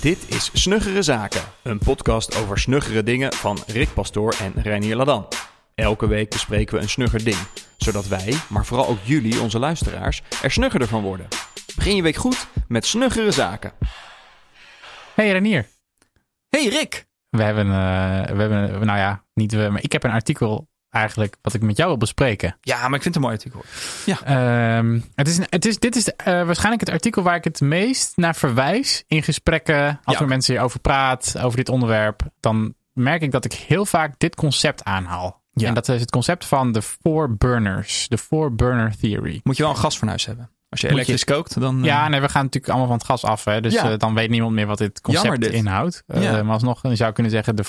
Dit is Snuggere Zaken, een podcast over snuggere dingen van Rick Pastoor en Reinier Ladan. Elke week bespreken we een snugger ding, zodat wij, maar vooral ook jullie, onze luisteraars, er snuggerder van worden. Begin je week goed met Snuggere Zaken. Hey Renier, Hey Rick! we hebben, eh, we hebben, nou ja, niet we, maar ik heb een artikel eigenlijk wat ik met jou wil bespreken. Ja, maar ik vind het een mooi artikel. Ehm, het is, het is, dit is eh, waarschijnlijk het artikel waar ik het meest naar verwijs in gesprekken. Als Ja. er mensen hierover praat, over dit onderwerp, dan merk ik dat ik heel vaak dit concept aanhaal. Ja. En dat is het concept van de four burners, de four burner theory. Moet je wel een gasfornuis hebben. Als je elektrisch kookt, dan... eh, Ja, nee, we gaan natuurlijk allemaal van het gas af. Hè? Dus Ja. eh, dan weet niemand meer wat dit concept Jammer dit. inhoudt. Eh, Ja. Maar alsnog je zou kunnen zeggen de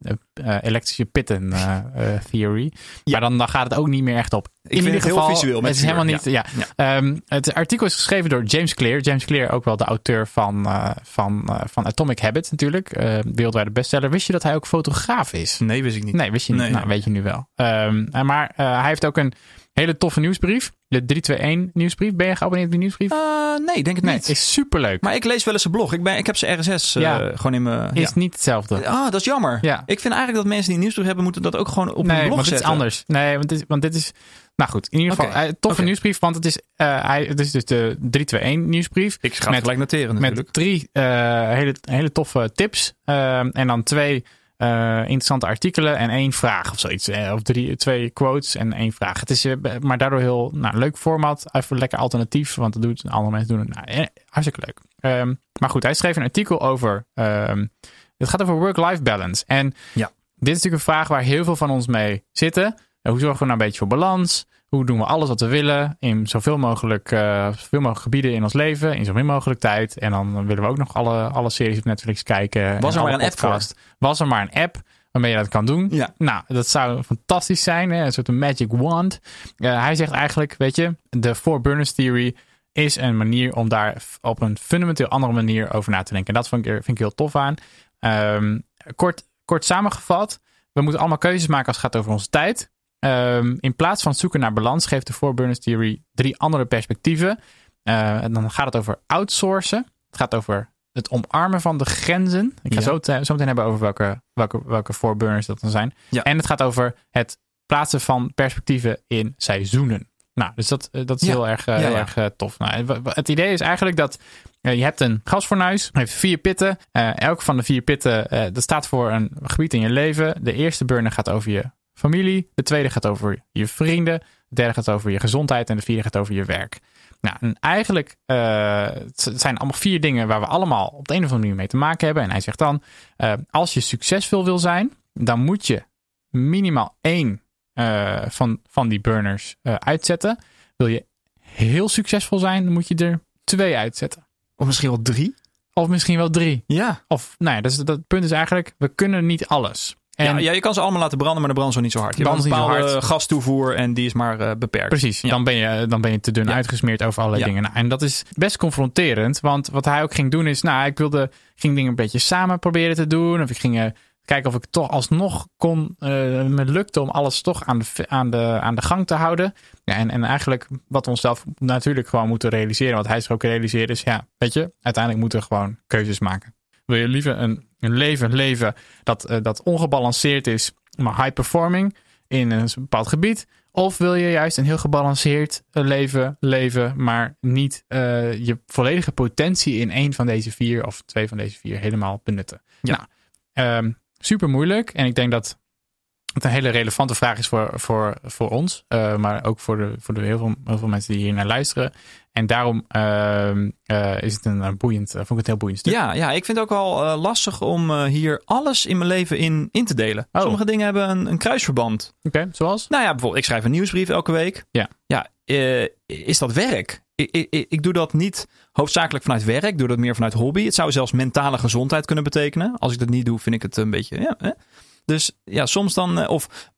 eh, eh, elektrische pitten eh, eh, theory. Ja. Maar dan, dan gaat het ook niet meer echt op. vind het heel visueel met Het is helemaal niet. Ja. Ehm, het artikel is geschreven door James Clear. James Clear, ook wel de auteur van, eh, van, eh, van Atomic Habits natuurlijk. Eh, wereldwijde bestseller. Wist je dat hij ook fotograaf is? Nee, wist ik niet. Nee, wist je niet. Nee. Nou, weet je nu wel. Eh, maar eh, hij heeft ook een hele toffe nieuwsbrief. De 321 nieuwsbrief. Ben je geabonneerd op die nieuwsbrief? Eh, nee, denk het nee, niet. is superleuk. Maar ik lees wel eens een blog. Ik, ben, ik heb zijn RSS eh, Ja. gewoon in mijn... is ja. niet hetzelfde. Ah, dat is jammer. Ja. Ik vind eigenlijk dat mensen die een nieuwsbrief hebben, moeten dat ook gewoon op nee, hun blog want dit is zetten. anders. Nee, want dit, want dit is... Nou goed, in ieder geval, eh, toffe nieuwsbrief. Want het is, hij, het is dus de 321 nieuwsbrief. Ik ga het Met- gelijk noteren natuurlijk. Met drie hele, hele toffe tips. Ehm, en dan twee eh, interessante artikelen en één vraag of zoiets. Eh, of drie, twee quotes en één vraag. Het is eh, maar daardoor heel nou, leuk format. Even lekker alternatief. Want dat doet, andere mensen doen het. Nou, hartstikke leuk. Ehm, maar goed, hij schreef een artikel over... ehm, het gaat over work-life balance. En Ja. dit is natuurlijk een vraag waar heel veel van ons mee zitten. Hoe zorgen we nou een beetje voor balans? Hoe doen we alles wat we willen in zoveel mogelijk, eh, zoveel mogelijk gebieden in ons leven, in zo min mogelijk tijd. En dan willen we ook nog alle, alle series op Netflix kijken. Was er maar een app voor? Was er maar een app waarmee je dat kan doen. Ja. Nou, dat zou fantastisch zijn. Hè? Een soort magic wand. Eh, hij zegt eigenlijk, weet je, de Four Burners Theory is een manier om daar op een fundamenteel andere manier over na te denken. En dat vind ik, vind ik heel tof aan. Ehm, kort, kort samengevat, we moeten allemaal keuzes maken als het gaat over onze tijd. Ehm, in plaats van zoeken naar balans, geeft de Four Burners Theory drie andere perspectieven. Eh, en dan gaat het over outsourcen. Het gaat over het omarmen van de grenzen. Ik ga Ja. zo, te- zo meteen hebben over welke, welke, welke Four Burners dat dan zijn. Ja. En het gaat over het plaatsen van perspectieven in seizoenen. Nou, dus dat, eh, dat is Ja. heel erg, eh, heel erg tof. Nou, het idee is eigenlijk dat je hebt een gasfornuis, heeft vier pitten. Eh elk van de vier pitten, dat staat voor een gebied in je leven. De eerste burner gaat over je familie. De tweede gaat over je vrienden. De derde gaat over je gezondheid. En de vierde gaat over je werk. Nou, en eigenlijk eh, het zijn allemaal vier dingen waar we allemaal op de een of andere manier mee te maken hebben. En hij zegt dan, eh, als je succesvol wil zijn, dan moet je minimaal één eh, van, van die burners uitzetten. Wil je heel succesvol zijn, dan moet je er twee uitzetten. Of misschien wel drie. Of misschien wel drie. Ja. Of, nou ja, dus dat punt is eigenlijk, we kunnen niet alles. En ja. Ja, je kan ze allemaal laten branden, maar de brand zo niet zo hard. Je hebt een bepaalde gastoevoer en die is maar eh, beperkt. Precies, Ja. dan, ben je, dan ben je te dun Ja. uitgesmeerd over allerlei dingen. Nou, en dat is best confronterend, want wat hij ook ging doen is, nou, ik wilde, ging dingen een beetje samen proberen te doen. Of ik ging eh, kijken of ik toch alsnog kon, eh me lukte om alles toch aan de, aan de, aan de gang te houden. Ja, en, en eigenlijk wat we onszelf natuurlijk gewoon moeten realiseren, wat hij zich ook realiseert is, ja, weet je, uiteindelijk moeten we gewoon keuzes maken. Wil je liever een, een leven leven dat, eh, dat ongebalanceerd is, maar high performing in een bepaald gebied? Of wil je juist een heel gebalanceerd eh, leven leven, maar niet eh, je volledige potentie in één van deze vier of twee van deze vier helemaal benutten? Ja. Nou, ehm, super moeilijk. En ik denk dat het een hele relevante vraag is voor, voor, voor ons, maar ook voor, de, voor de heel, veel, heel veel mensen die hier naar luisteren. En daarom ehm, eh, is het een eh, boeiend, eh, vond ik het heel boeiend stuk. Ja, ja, ik vind het ook wel lastig om hier alles in mijn leven in, in te delen. Oh. Sommige dingen hebben een, een kruisverband. Oké, zoals? Nou ja, bijvoorbeeld, ik schrijf een nieuwsbrief elke week. Ja. Ja, is dat werk? Ik, ik, ik- doe dat niet hoofdzakelijk vanuit werk. Ik doe dat meer vanuit hobby. Het zou zelfs mentale gezondheid kunnen betekenen. Als ik dat niet doe, vind ik het een beetje... Ja, hè? Dus ja, soms dan... Of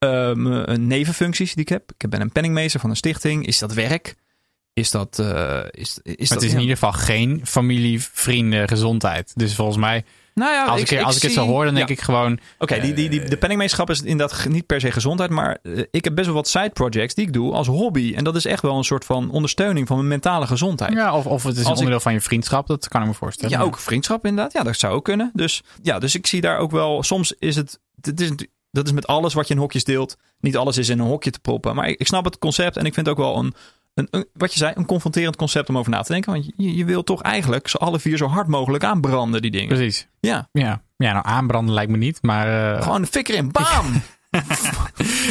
nevenfuncties die ik heb. Ik ben een penningmeester van een stichting. Is dat werk? Is dat... eh, is, is dat het is ja. in ieder geval geen familie, vrienden, gezondheid. Dus volgens mij Nou ja, Als ik, als ik het zo hoor, dan denk ja. ik gewoon... Oké, die, die, die, de penningmeesterschap is inderdaad niet per se gezondheid. Maar eh, ik heb best wel wat side projects die ik doe als hobby. En dat is echt wel een soort van ondersteuning van mijn mentale gezondheid. Ja, of, of het is Als onderdeel van je vriendschap, dat kan ik me voorstellen. Ja, ook vriendschap inderdaad. Ja, dat zou ook kunnen. Dus ja, dus ik zie daar ook wel. Soms is het. het is, dat is met alles wat je in hokjes deelt. Niet alles is in een hokje te proppen. Maar ik, ik snap het concept en ik vind het ook wel een, een, een- Wat je zei, een confronterend concept om over na te denken. Want je, je wil toch eigenlijk ze alle vier zo hard mogelijk aanbranden, die dingen. Precies. Ja, Ja. ja, nou aanbranden lijkt me niet, maar... eh, gewoon de fik erin. Bam!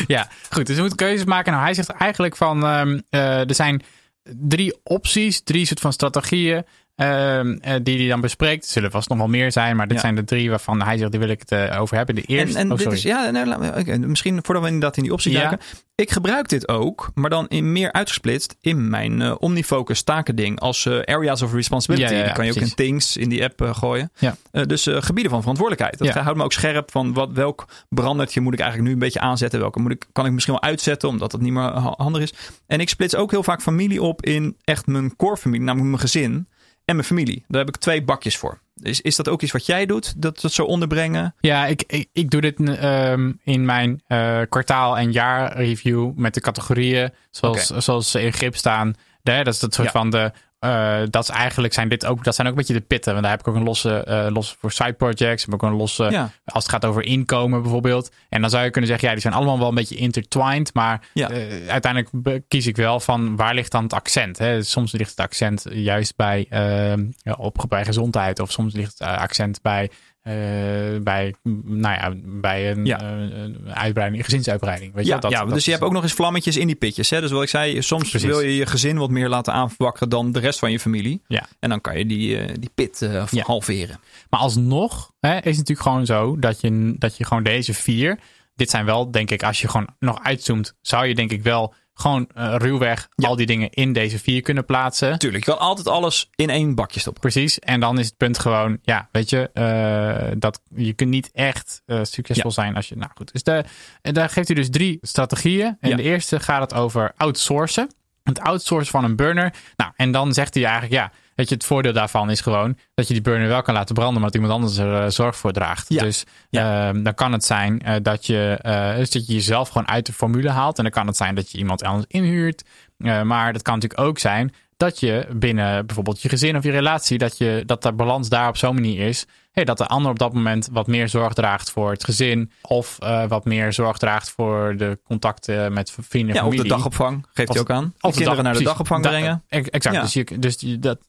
Ja, goed. Dus we moeten keuzes maken. Nou, hij zegt eigenlijk van... ehm, eh, er zijn drie opties, drie soort van strategieën... ehm, eh, die hij dan bespreekt. Er zullen vast nog wel meer zijn, maar dit Ja. zijn de drie waarvan hij zegt, die wil ik het eh, over hebben. De eerste... En, en oh, dit is, ja, nou, misschien voordat we inderdaad in die optie Ja. duiken. Ik gebruik dit ook, maar dan in meer uitgesplitst in mijn eh, Omnifocus takending als areas of responsibility. Ja, ja, ja, die kan je ook in Things in die app gooien. Dus gebieden van verantwoordelijkheid. Dat houdt me ook scherp van wat, welk brandertje moet ik eigenlijk nu een beetje aanzetten. Welke moet ik, kan ik misschien wel uitzetten omdat het niet meer ha- handig is. En ik splits ook heel vaak familie op in echt mijn core familie, namelijk mijn gezin en mijn familie. Daar heb ik twee bakjes voor. Is, is dat ook iets wat jij doet? Dat dat zo onderbrengen? Ja, ik, ik, ik doe dit ehm, in mijn eh, kwartaal- en jaarreview met de categorieën zoals, zoals ze in grip staan. De, dat is dat soort Ja. van de. Eh, dat is eigenlijk zijn dit ook. Dat zijn ook een beetje de pitten. Want daar heb ik ook een losse, eh losse voor side projects. Heb ik ook een losse. Ja. Als het gaat over inkomen bijvoorbeeld. En dan zou je kunnen zeggen, ja, die zijn allemaal wel een beetje intertwined. Maar Ja. eh, uiteindelijk kies ik wel van waar ligt dan het accent. Hè? Soms ligt het accent juist bij, op, bij gezondheid. Of soms ligt het accent bij, eh, bij, nou ja, bij een, Ja. eh, een uitbreiding, een gezinsuitbreiding. Weet je Ja? Dat- ja dat dus je hebt ook nog eens vlammetjes in die pitjes. Hè? Dus wat ik zei, soms Precies. wil je je gezin wat meer laten aanwakkeren dan de rest van je familie. Ja. En dan kan je die, eh, die pit Ja. halveren. Maar alsnog hè, is het natuurlijk gewoon zo dat je, dat je gewoon deze vier. Dit zijn wel, denk ik, als je gewoon nog uitzoomt, zou je denk ik wel gewoon eh, ruwweg Ja. al die dingen in deze vier kunnen plaatsen. Tuurlijk, je kan altijd alles in één bakje stoppen. Precies. En dan is het punt gewoon, ja, weet je, eh, dat je kunt niet echt eh, succesvol zijn als je. Nou goed. Dus de, en daar geeft hij dus drie strategieën. En Ja. de eerste gaat het over outsourcen. Het outsourcen van een burner. Nou, en dan zegt hij eigenlijk, ja, weet je, het voordeel daarvan is gewoon dat je die burner wel kan laten branden, maar dat iemand anders er eh, zorg voor draagt. Ja. Dus ehm, dan kan het zijn eh, dat, je, eh, dus dat je jezelf gewoon uit de formule haalt. En dan kan het zijn dat je iemand anders inhuurt. Maar dat kan natuurlijk ook zijn dat je binnen bijvoorbeeld je gezin of je relatie, dat, je, dat de balans daar op zo'n manier is. Hey, dat de ander op dat moment wat meer zorg draagt voor het gezin. Of eh, wat meer zorg draagt voor de contacten met vrienden en Ja, of familie. de dagopvang, geeft Of- hij ook aan. Of Of de kinderen dag- naar de dagopvang Da- brengen. ex- Exact. Ja. Dus, je, dus dat,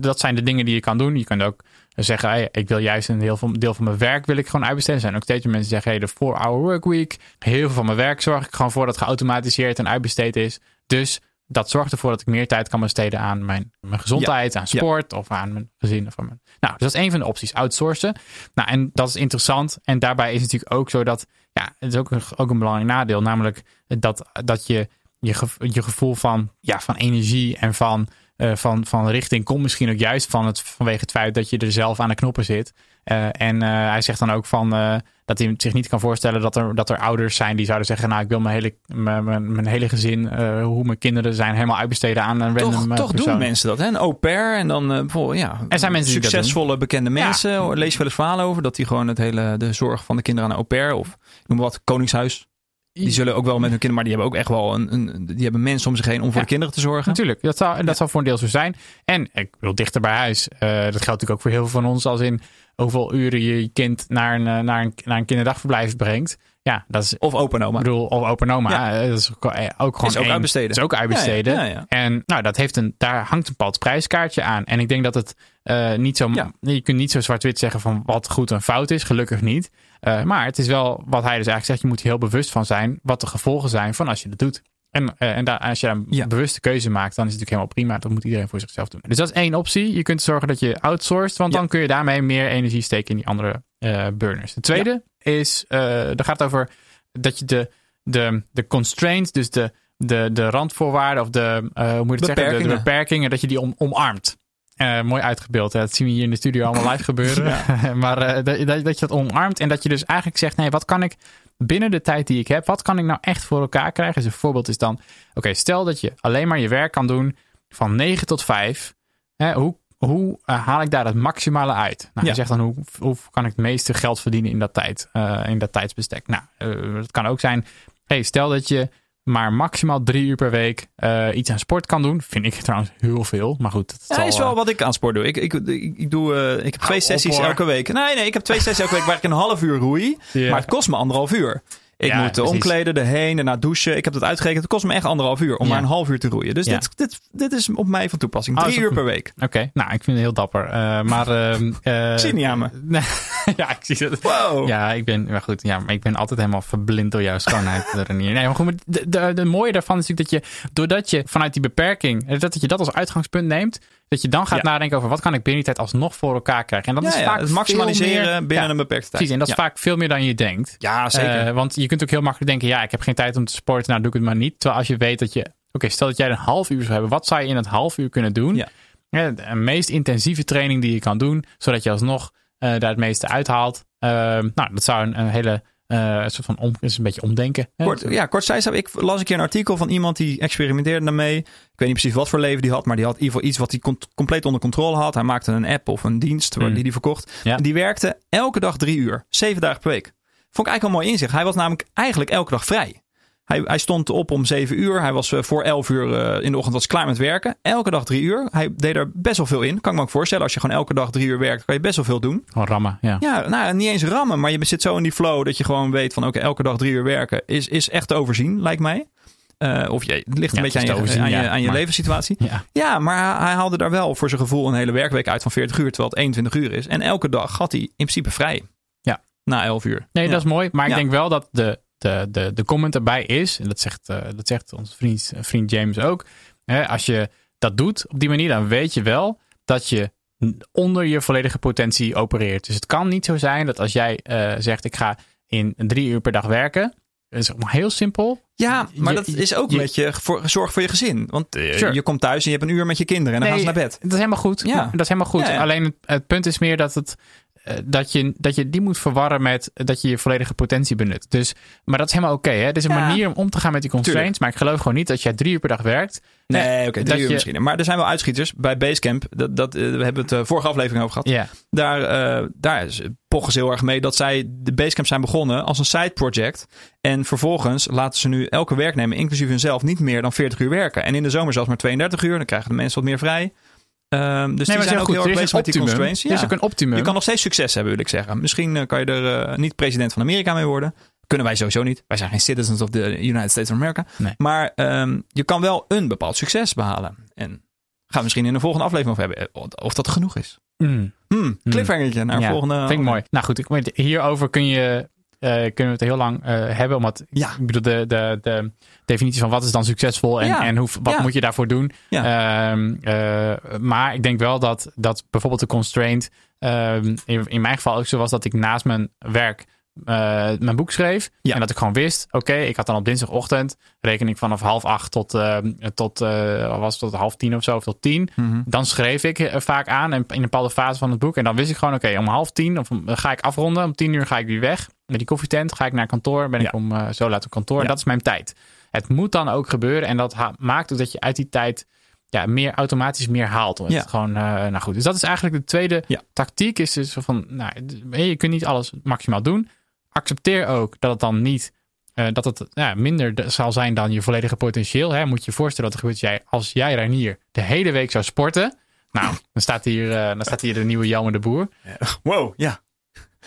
dat zijn de dingen die je kan doen. Je kunt ook zeggen, hey, ik wil juist een deel van, deel van mijn werk wil ik gewoon uitbesteden. Er zijn ook steeds meer mensen die zeggen, hey, de 4-hour workweek. Heel veel van mijn werk zorg ik gewoon voor dat geautomatiseerd en uitbesteed is. Dus dat zorgt ervoor dat ik meer tijd kan besteden aan mijn, mijn gezondheid, aan sport of aan mijn gezin. Of aan mijn... Nou, dus dat is een van de opties, outsourcen. Nou, en dat is interessant. En daarbij is het natuurlijk ook zo dat, ja, het is ook een, ook een belangrijk nadeel. Namelijk dat, dat je je, gev- je gevoel van, ja, van energie en van, eh, van, van richting komt misschien ook juist van het, vanwege het feit dat je er zelf aan de knoppen zit. Eh, en eh, hij zegt dan ook van dat hij zich niet kan voorstellen dat er, dat er ouders zijn die zouden zeggen: Nou, ik wil mijn hele, mijn, mijn, mijn hele gezin, hoe mijn kinderen zijn, helemaal uitbesteden aan een random Toch, eh, toch persoon. doen mensen dat, hè? Een au pair en dan eh, bijvoorbeeld, ja, Er zijn mensen succesvolle bekende Ja. mensen. Lees je wel eens verhalen over dat die gewoon het hele, de zorg van de kinderen aan een au pair of noem maar wat, koningshuis. Die zullen ook wel met hun kinderen, maar die hebben ook echt wel een, een die hebben mensen om zich heen om voor Ja. de kinderen te zorgen. Natuurlijk, dat zou, dat zou voor een deel zo zijn. En ik wil dichter bij huis. Eh, dat geldt natuurlijk ook voor heel veel van ons, als in hoeveel uren je je kind naar een, eh, naar een, naar een kinderdagverblijf brengt. Ja, dat is. Of opa en oma. Ik bedoel, of opa en oma. Ja. eh, Dat is ook, ook gewoon Is ook één- uitbesteden. Is ook uitbesteden. En nou, dat heeft een, daar hangt een bepaald prijskaartje aan. En ik denk dat het eh, niet zo. Ja. Je kunt niet zo zwart-wit zeggen van wat goed en fout is. Gelukkig niet. Eh, maar het is wel wat hij dus eigenlijk zegt. Je moet heel bewust van zijn wat de gevolgen zijn van als je dat doet. En, eh, en daar, als je daar een Ja. bewuste keuze maakt, dan is het natuurlijk helemaal prima. Dat moet iedereen voor zichzelf doen. Dus dat is één optie. Je kunt zorgen dat je outsourced, want Ja. dan kun je daarmee meer energie steken in die andere burners. De tweede is, daar gaat over dat je de, de, de constraints, dus de, de, de randvoorwaarden of de, hoe moet je het zeggen, de, de Beperkingen. beperkingen, dat je die om, omarmt. Eh, mooi uitgebeeld. Hè? Dat zien we hier in de studio allemaal live gebeuren. maar eh, dat, dat, dat je dat omarmt en dat je dus eigenlijk zegt: nee, wat kan ik binnen de tijd die ik heb, wat kan ik nou echt voor elkaar krijgen? Dus een voorbeeld is dan: oké, stel dat je alleen maar je werk kan doen van 9 tot 5. Hè, hoe, hoe eh, haal ik daar het maximale uit? Nou, Ja. Je zegt dan, hoe, hoe kan ik het meeste geld verdienen in dat, tijd, in dat tijdsbestek? Nou, het kan ook zijn, hey, stel dat je maar maximaal drie uur per week eh, iets aan sport kan doen. Vind ik trouwens heel veel, maar goed. Het Ja, zal, is wel eh, wat ik aan sport doe. Ik, ik, ik, ik doe, eh, ik heb twee op, sessies hoor. elke week. Nee, nee, ik heb twee sessies elke week waar ik een half uur roei. Maar het kost me anderhalf uur. Ik Ja, moet precies. omkleden, erheen, daarna douchen. Ik heb dat uitgerekend. Het kost me echt anderhalf uur om Ja. maar een half uur te roeien. Dus Ja. dit, dit, dit is op mij van toepassing. Oh, Drie uur per week. Oké, nou, ik vind het heel dapper. Eh, maar... zie het niet aan me. Ja, ik zie het. Wow. Ja, ik ben, maar goed, ja, maar ik ben altijd helemaal verblind door jouw schoonheid, Renier. Nee, maar goed, maar de, de, de mooie daarvan is natuurlijk dat je, doordat je vanuit die beperking, eh, dat je dat als uitgangspunt neemt, dat je dan gaat Ja. nadenken over wat kan ik binnen die tijd alsnog voor elkaar krijgen. En dat Ja, is vaak het maximaliseren meer- binnen een beperkte tijd. Precies, en dat is vaak veel meer dan je denkt. Ja, zeker. Eh, want je kunt ook heel makkelijk denken, ja, ik heb geen tijd om te sporten, nou doe ik het maar niet. Terwijl als je weet dat je, oké, stel dat jij een half uur zou hebben, wat zou je in het half uur kunnen doen? Ja. Ja, de meest intensieve training die je kan doen, zodat je alsnog eh, daar het meeste uithaalt. Eh, nou, dat zou een, een hele eh, soort van om, is een beetje omdenken. hè? Kort, ja, kort zei ze, ik las een keer een artikel van iemand die experimenteerde daarmee. Ik weet niet precies wat voor leven die had, maar die had in ieder geval iets wat hij compleet onder controle had. Hij maakte een app of een dienst Hmm. die hij verkocht. Ja. Die werkte elke dag drie uur, zeven dagen per week. Vond ik eigenlijk wel een mooi inzicht. Hij was namelijk eigenlijk elke dag vrij. Hij, hij stond op om zeven uur. Hij was eh, voor elf uur eh, in de ochtend was klaar met werken. Elke dag drie uur. Hij deed er best wel veel in. Kan ik me ook voorstellen. Als je gewoon elke dag drie uur werkt, kan je best wel veel doen. Gewoon rammen, ja. Ja, nou, niet eens rammen, maar je zit zo in die flow dat je gewoon weet van oké, elke dag drie uur werken is, is echt te overzien, lijkt mij. Eh, of je, het ligt een Ja, beetje aan je, overzien, aan je, ja, aan je maar- levenssituatie. Ja. Ja, maar hij, haalde daar wel voor zijn gevoel een hele werkweek uit van 40 uur, terwijl het 21 uur is. En elke dag had hij in principe vrij. Ja. Na 11 uur. Nee, dat is mooi. Maar ik denk wel dat de, de, de, de comment erbij is, en dat zegt, eh, dat zegt onze vriend, vriend James ook. Hè, als je dat doet op die manier, dan weet je wel dat je onder je volledige potentie opereert. Dus het kan niet zo zijn dat als jij eh, zegt, ik ga in drie uur per dag werken. Dat is maar heel simpel. Ja, maar Je- dat is ook je- met je voor, zorg voor je gezin. Want eh, Sure. je komt thuis en je hebt een uur met je kinderen en dan gaan ze naar bed. Dat is helemaal goed. Ja. Dat is helemaal goed. Ja, ja. Alleen het, het punt is meer dat, het, dat, je, dat je die moet verwarren met dat je je volledige potentie benut. Dus, maar dat is helemaal oké. hè? Het is een Ja. manier om om te gaan met die constraints. Maar ik geloof gewoon niet dat jij drie uur per dag werkt. Nee, Eh, oké, drie uur je- misschien. Maar er zijn wel uitschieters. Bij Basecamp, dat, dat, eh, we hebben het de vorige aflevering over gehad. Ja, Daar, eh, daar is- pochen ze heel erg mee dat zij de Basecamp zijn begonnen als een side project. En vervolgens laten ze nu elke werknemer, inclusief hunzelf, niet meer dan 40 uur werken. En in de zomer zelfs maar 32 uur. Dan krijgen de mensen wat meer vrij. Ehm, dus nee, die zijn ook heel Er erg bezig met die constraints. Er is ook een optimum. Je kan nog steeds succes hebben, wil ik zeggen. Misschien eh, kan je er eh, niet president van Amerika mee worden. Kunnen wij sowieso niet. Wij zijn geen citizens of the United States of America. Nee. Maar ehm, je kan wel een bepaald succes behalen. En gaan we misschien in de volgende aflevering over hebben. eh, Of dat genoeg is. Mm. Hmm, cliffhangertje naar Ja, volgende. vind ik mooi. Nou goed, hierover kun je, kunnen we het heel lang eh, hebben. Omdat Ja. ik bedoel, de, de, de definitie van wat is dan succesvol en, Ja. en hoe, wat Ja. moet je daarvoor doen. Ehm, eh, maar ik denk wel dat, dat bijvoorbeeld de constraint ehm, in, in mijn geval ook zo was dat ik naast mijn werk eh, mijn boek schreef. Ja. En dat ik gewoon wist, oké, ik had dan op dinsdagochtend reken ik vanaf half acht tot, ehm, tot, eh, was tot half tien of zo, of tot tien. Mhm. Dan schreef ik eh, vaak aan in in een bepaalde fase van het boek. En dan wist ik gewoon, oké, om half tien of ga ik afronden. Om tien uur ga ik weer weg. Met die koffietent ga ik naar kantoor. Ben ik om eh, zo laat op kantoor. En Ja. dat is mijn tijd. Het moet dan ook gebeuren. En dat maakt ook dat je uit die tijd ja, meer automatisch meer haalt. Het Ja. Gewoon, eh, nou goed. Dus dat is eigenlijk de tweede Ja. tactiek. Is dus van, nou, je kunt niet alles maximaal doen. Accepteer ook dat het dan niet... eh, dat het ja, minder de- zal zijn dan je volledige potentieel. Hè. Moet je je voorstellen wat er gebeurt als jij, als jij Reinier de hele week zou sporten. Nou, dan staat hier, dan staat hier de nieuwe Jelmer de Boer. Wow, ja.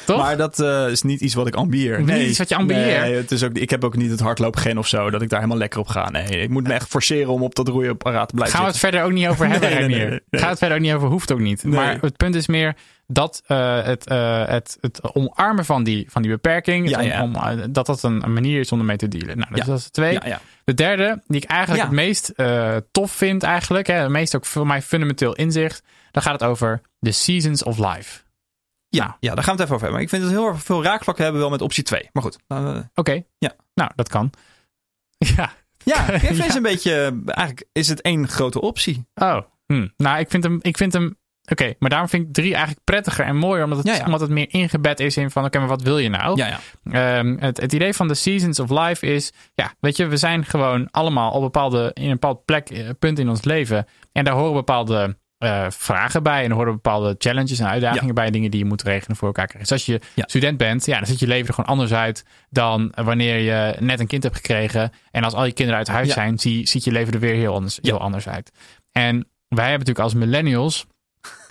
Toch? Maar dat eh, is niet iets wat ik ambieer. Niet Nee, iets wat je ambieert? Nee, het is ook, ik heb ook niet het hardloopgen of zo, dat ik daar helemaal lekker op ga. Nee, ik moet me echt forceren om op dat roeiapparaat te blijven Gaan we het verder ook niet over hebben, Nee, nee, we het verder ook niet over, hoeft ook niet. Maar het punt is meer dat eh, het, eh, het, het omarmen van die, van die beperking, Ja, om- ja. Om, dat dat een, een manier is om ermee te dealen. Nou, dus Ja. dat is de twee. De derde, die ik eigenlijk het meest tof vind eigenlijk, hè, het meest ook voor mij fundamenteel inzicht, dan gaat het over the seasons of life. Ja, ja, daar gaan we het even over hebben. Maar ik vind het heel erg veel raakvlakken hebben wel met optie 2. Maar goed. eh, Oké, Ja. nou dat kan. Ja, ja, ik vind Ja. het een beetje... Eigenlijk is het één grote optie. Oh, hm. nou, ik vind hem. Ik vind hem Oké, maar daarom vind ik drie eigenlijk prettiger en mooier, omdat het, Ja, ja. Omdat het meer ingebed is in van, oké, maar wat wil je nou? Ja, ja. Ehm, het, het idee van de Seasons of Life is, ja, weet je, we zijn gewoon allemaal op bepaalde, in een bepaald plek, eh, punt in ons leven. En daar horen bepaalde eh, vragen bij. En er horen bepaalde challenges en uitdagingen Ja. bij. Dingen die je moet regelen voor elkaar krijgen. Dus als je Ja. student bent, ja, dan ziet je leven er gewoon anders uit dan wanneer je net een kind hebt gekregen. En als al je kinderen uit huis Ja. zijn, zie, ziet je leven er weer heel anders, heel anders uit. En wij hebben natuurlijk als millennials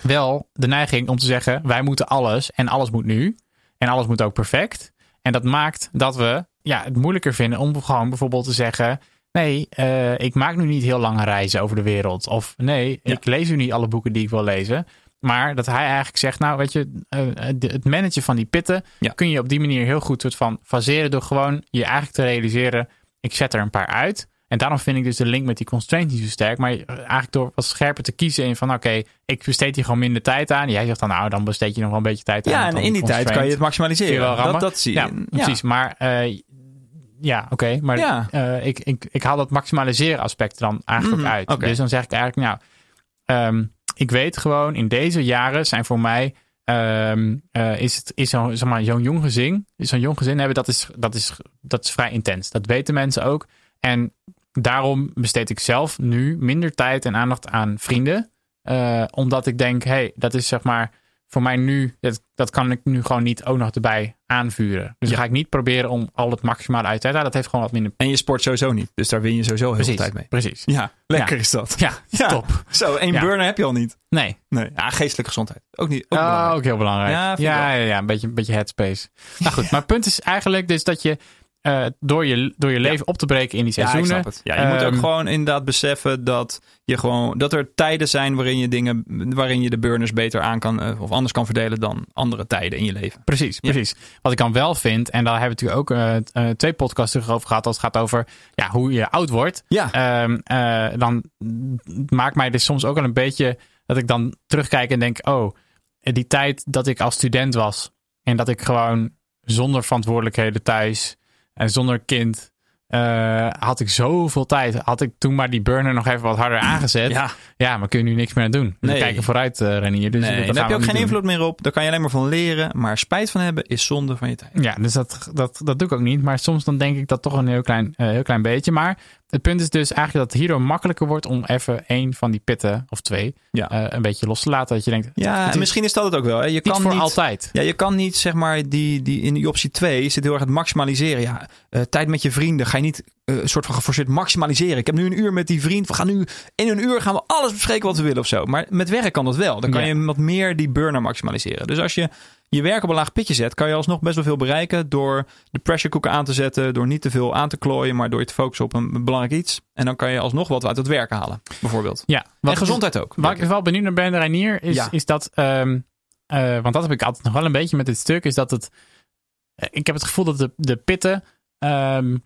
wel de neiging om te zeggen: wij moeten alles en alles moet nu. En alles moet ook perfect. En dat maakt dat we ja, het moeilijker vinden om gewoon bijvoorbeeld te zeggen: nee, eh, ik maak nu niet heel lange reizen over de wereld. Of nee, Ja. ik lees nu niet alle boeken die ik wil lezen. Maar dat hij eigenlijk zegt: nou, weet je, eh, de- het managen van die pitten Ja. kun je op die manier heel goed soort van faseren door gewoon je eigenlijk te realiseren: ik zet er een paar uit. En daarom vind ik dus de link met die constraint niet zo sterk. Maar eigenlijk door wat scherper te kiezen in van oké, ik besteed hier gewoon minder tijd aan. Jij zegt dan nou, dan besteed je nog wel een beetje tijd aan. Ja, en in die tijd kan je het maximaliseren. Je dat, dat zie je. Ja, precies. Maar eh, ja, oké. maar Ja. eh, ik, ik, ik haal dat maximaliseren aspect dan eigenlijk Mhm, uit. Dus dan zeg ik eigenlijk, nou, ehm, ik weet gewoon, in deze jaren zijn voor mij, ehm, eh, is, het, is zo'n zeg maar, zo'n jong gezin, zo'n jong gezin hebben, dat is, dat, is, dat is vrij intens. Dat weten mensen ook. En daarom besteed ik zelf nu minder tijd en aandacht aan vrienden. Eh, omdat ik denk, hey, dat is zeg maar voor mij nu, dat, dat kan ik nu gewoon niet ook nog erbij aanvuren. Dus Ja. dan ga ik niet proberen om al het maximale uit te halen. Dat heeft gewoon wat minder En je sport sowieso niet. Dus daar win je sowieso heel veel tijd mee. Precies. Ja, lekker Ja. is dat. Ja, Ja. top. Zo, één burner heb je al niet. Nee. Nee, ja, geestelijke gezondheid. Ook niet. Ook Oh, ook heel belangrijk. Ja, Ja, ja, een beetje, een beetje headspace. nou goed, maar het punt is eigenlijk dus dat je eh, door je, door je leven op te breken in die Ja, ik seizoenen. snap het. Ja, je moet ook ehm, gewoon inderdaad beseffen dat je gewoon dat er tijden zijn waarin je dingen, waarin je de burners beter aan kan eh, of anders kan verdelen dan andere tijden in je leven. Precies, Ja. precies. Wat ik dan wel vind, en daar hebben we natuurlijk ook eh, twee podcasts over gehad, als het gaat over ja, hoe je oud wordt. Ja, Ehm, eh, dan maakt mij dus soms ook wel een beetje dat ik dan terugkijk en denk: oh, die tijd dat ik als student was en dat ik gewoon zonder verantwoordelijkheden thuis en zonder kind. eh, had ik zoveel tijd. Had ik toen maar die burner nog even wat harder aangezet. Ja, ja. maar kun je nu niks meer aan doen. Dus Nee. we kijken vooruit, eh Renier. Dus nee, daar heb we je ook geen doen. invloed meer op. Daar kan je alleen maar van leren. Maar spijt van hebben is zonde van je tijd. Ja, dus dat, dat, dat doe ik ook niet. Maar soms dan denk ik dat toch een heel klein, eh, heel klein beetje. Maar het punt is dus eigenlijk dat het hierdoor makkelijker wordt om even één van die pitten, of twee, Ja. eh, een beetje los te laten. Dat je denkt, Ja, en misschien is dat het ook wel. Hè. Je niet kan voor niet, altijd. Ja, je kan niet, zeg maar, die, die, in die optie 2 zit heel erg het maximaliseren. Ja, eh, tijd met je vrienden ga je niet eh, een soort van geforceerd maximaliseren. Ik heb nu een uur met die vriend. We gaan nu in een uur gaan we alles bespreken wat we willen of zo. Maar met werk kan dat wel. Dan kan Ja. je wat meer die burner maximaliseren. Dus als je je werk op een laag pitje zet, kan je alsnog best wel veel bereiken door de pressure cooker aan te zetten, door niet te veel aan te klooien, maar door je te focussen op een belangrijk iets. En dan kan je alsnog wat uit het werk halen, bijvoorbeeld. Ja, en gezondheid ook. Waar ik wel benieuwd naar ben, Reinier, is, Ja. is dat, ehm, eh, want dat heb ik altijd nog wel een beetje met dit stuk, is dat het, eh, ik heb het gevoel dat de, de pitten, ehm,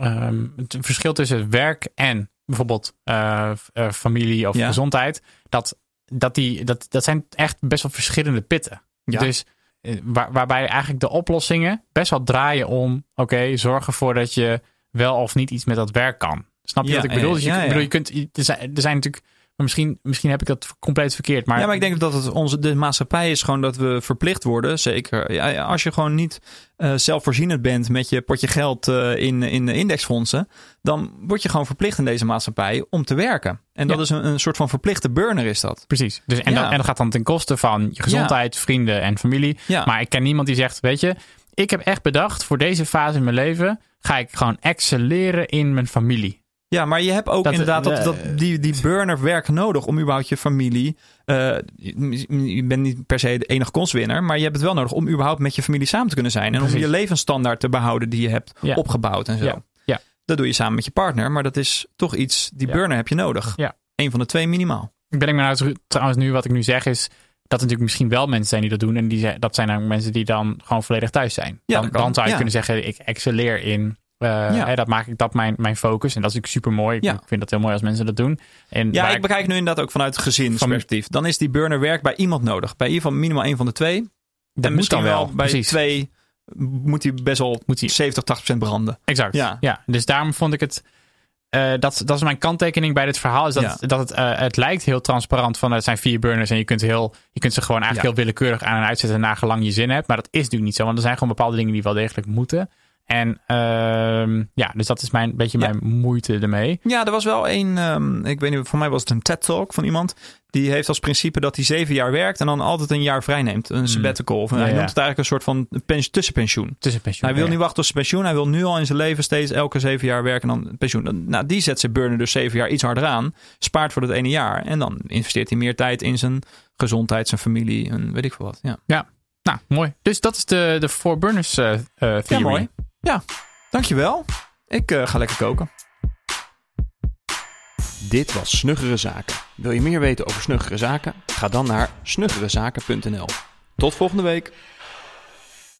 ehm, het verschil tussen werk en bijvoorbeeld eh, eh, familie of Ja. gezondheid, dat, dat, die, dat, dat zijn echt best wel verschillende pitten. Ja. Dus eh, waar, waarbij eigenlijk de oplossingen best wel draaien om, oké, zorg ervoor dat je wel of niet iets met dat werk kan. Snap je Ja, wat ik bedoel? ja, Dus je, bedoel, je kunt, er zijn, er zijn natuurlijk, maar misschien, misschien heb ik dat compleet verkeerd, maar, ja, maar ik denk dat het onze de maatschappij is gewoon dat we verplicht worden. Zeker ja, als je gewoon niet eh, zelfvoorzienend bent met je potje geld eh, in, in de indexfondsen, dan word je gewoon verplicht in deze maatschappij om te werken. En dat Ja. is een, een soort van verplichte burner, is dat. Precies. Dus, en, Ja. dan, en dat gaat dan ten koste van je gezondheid, vrienden en familie. Ja. Maar ik ken niemand die zegt, weet je, ik heb echt bedacht voor deze fase in mijn leven ga ik gewoon excelleren in mijn familie. Ja, maar je hebt ook Dat- inderdaad dat, eh, dat, die, die burner werk nodig om überhaupt je familie. eh, je, bent niet per se de enige kostwinner, maar je hebt het wel nodig om überhaupt met je familie samen te kunnen zijn. En om je levensstandaard te behouden die je hebt Ja. opgebouwd en zo. Ja. Ja. Dat doe je samen met je partner, maar dat is toch iets, die Ja. burner heb je nodig. Ja. Eén van de twee minimaal. Ik ben ik me nou trouwens nu wat ik nu zeg is dat er natuurlijk misschien wel mensen zijn die dat doen en die, dat zijn dan mensen die dan gewoon volledig thuis zijn. Ja, dan, dan zou je Ja. kunnen zeggen ik excelleer in eh, Ja. dat maak ik dat mijn, mijn focus en dat is natuurlijk super mooi. Ik Ja. vind dat heel mooi als mensen dat doen. En Ja, ik bekijk nu inderdaad ook vanuit gezinsperspectief. Dan is die burner werk bij iemand nodig. Bij in ieder geval minimaal één van de twee. dat en moet misschien dan wel. bij Precies. twee moet hij best wel Moet hij- 70, 80 procent branden. Exact. Ja. Ja. dus daarom vond ik het. eh, dat, dat is mijn kanttekening bij dit verhaal. Is dat, Ja. dat het, eh, het lijkt heel transparant van het zijn vier burners en je kunt, heel, je kunt ze gewoon eigenlijk Ja. heel willekeurig aan en uitzetten naar gelang je zin hebt. Maar dat is natuurlijk niet zo, want er zijn gewoon bepaalde dingen die wel degelijk moeten. En ehm, ja, dus dat is mijn beetje Ja. mijn moeite ermee. Ja, er was wel een, ehm, ik weet niet, voor mij was het een TED-talk van iemand. Die heeft als principe dat hij zeven jaar werkt en dan altijd een jaar vrij neemt. Een sabbatical. Of, Ja, hij ja. noemt het eigenlijk een soort van pens- tussenpensioen. Tussenpensioen. Hij wil ja. niet wachten tot zijn pensioen. Hij wil nu al in zijn leven steeds elke zeven jaar werken en dan pensioen. Nou, die zet zijn burner dus zeven jaar iets harder aan. Spaart voor dat ene jaar. En dan investeert hij meer tijd in zijn gezondheid, zijn familie en weet ik veel wat. Ja, Nou, mooi. Dus dat is de, de Four Burners eh eh, ja theory. mooi. Ja, dankjewel. Ik eh, ga lekker koken. Dit was Snuggere Zaken. Wil je meer weten over Snuggere Zaken? Ga dan naar snuggerezaken.nl. Tot volgende week.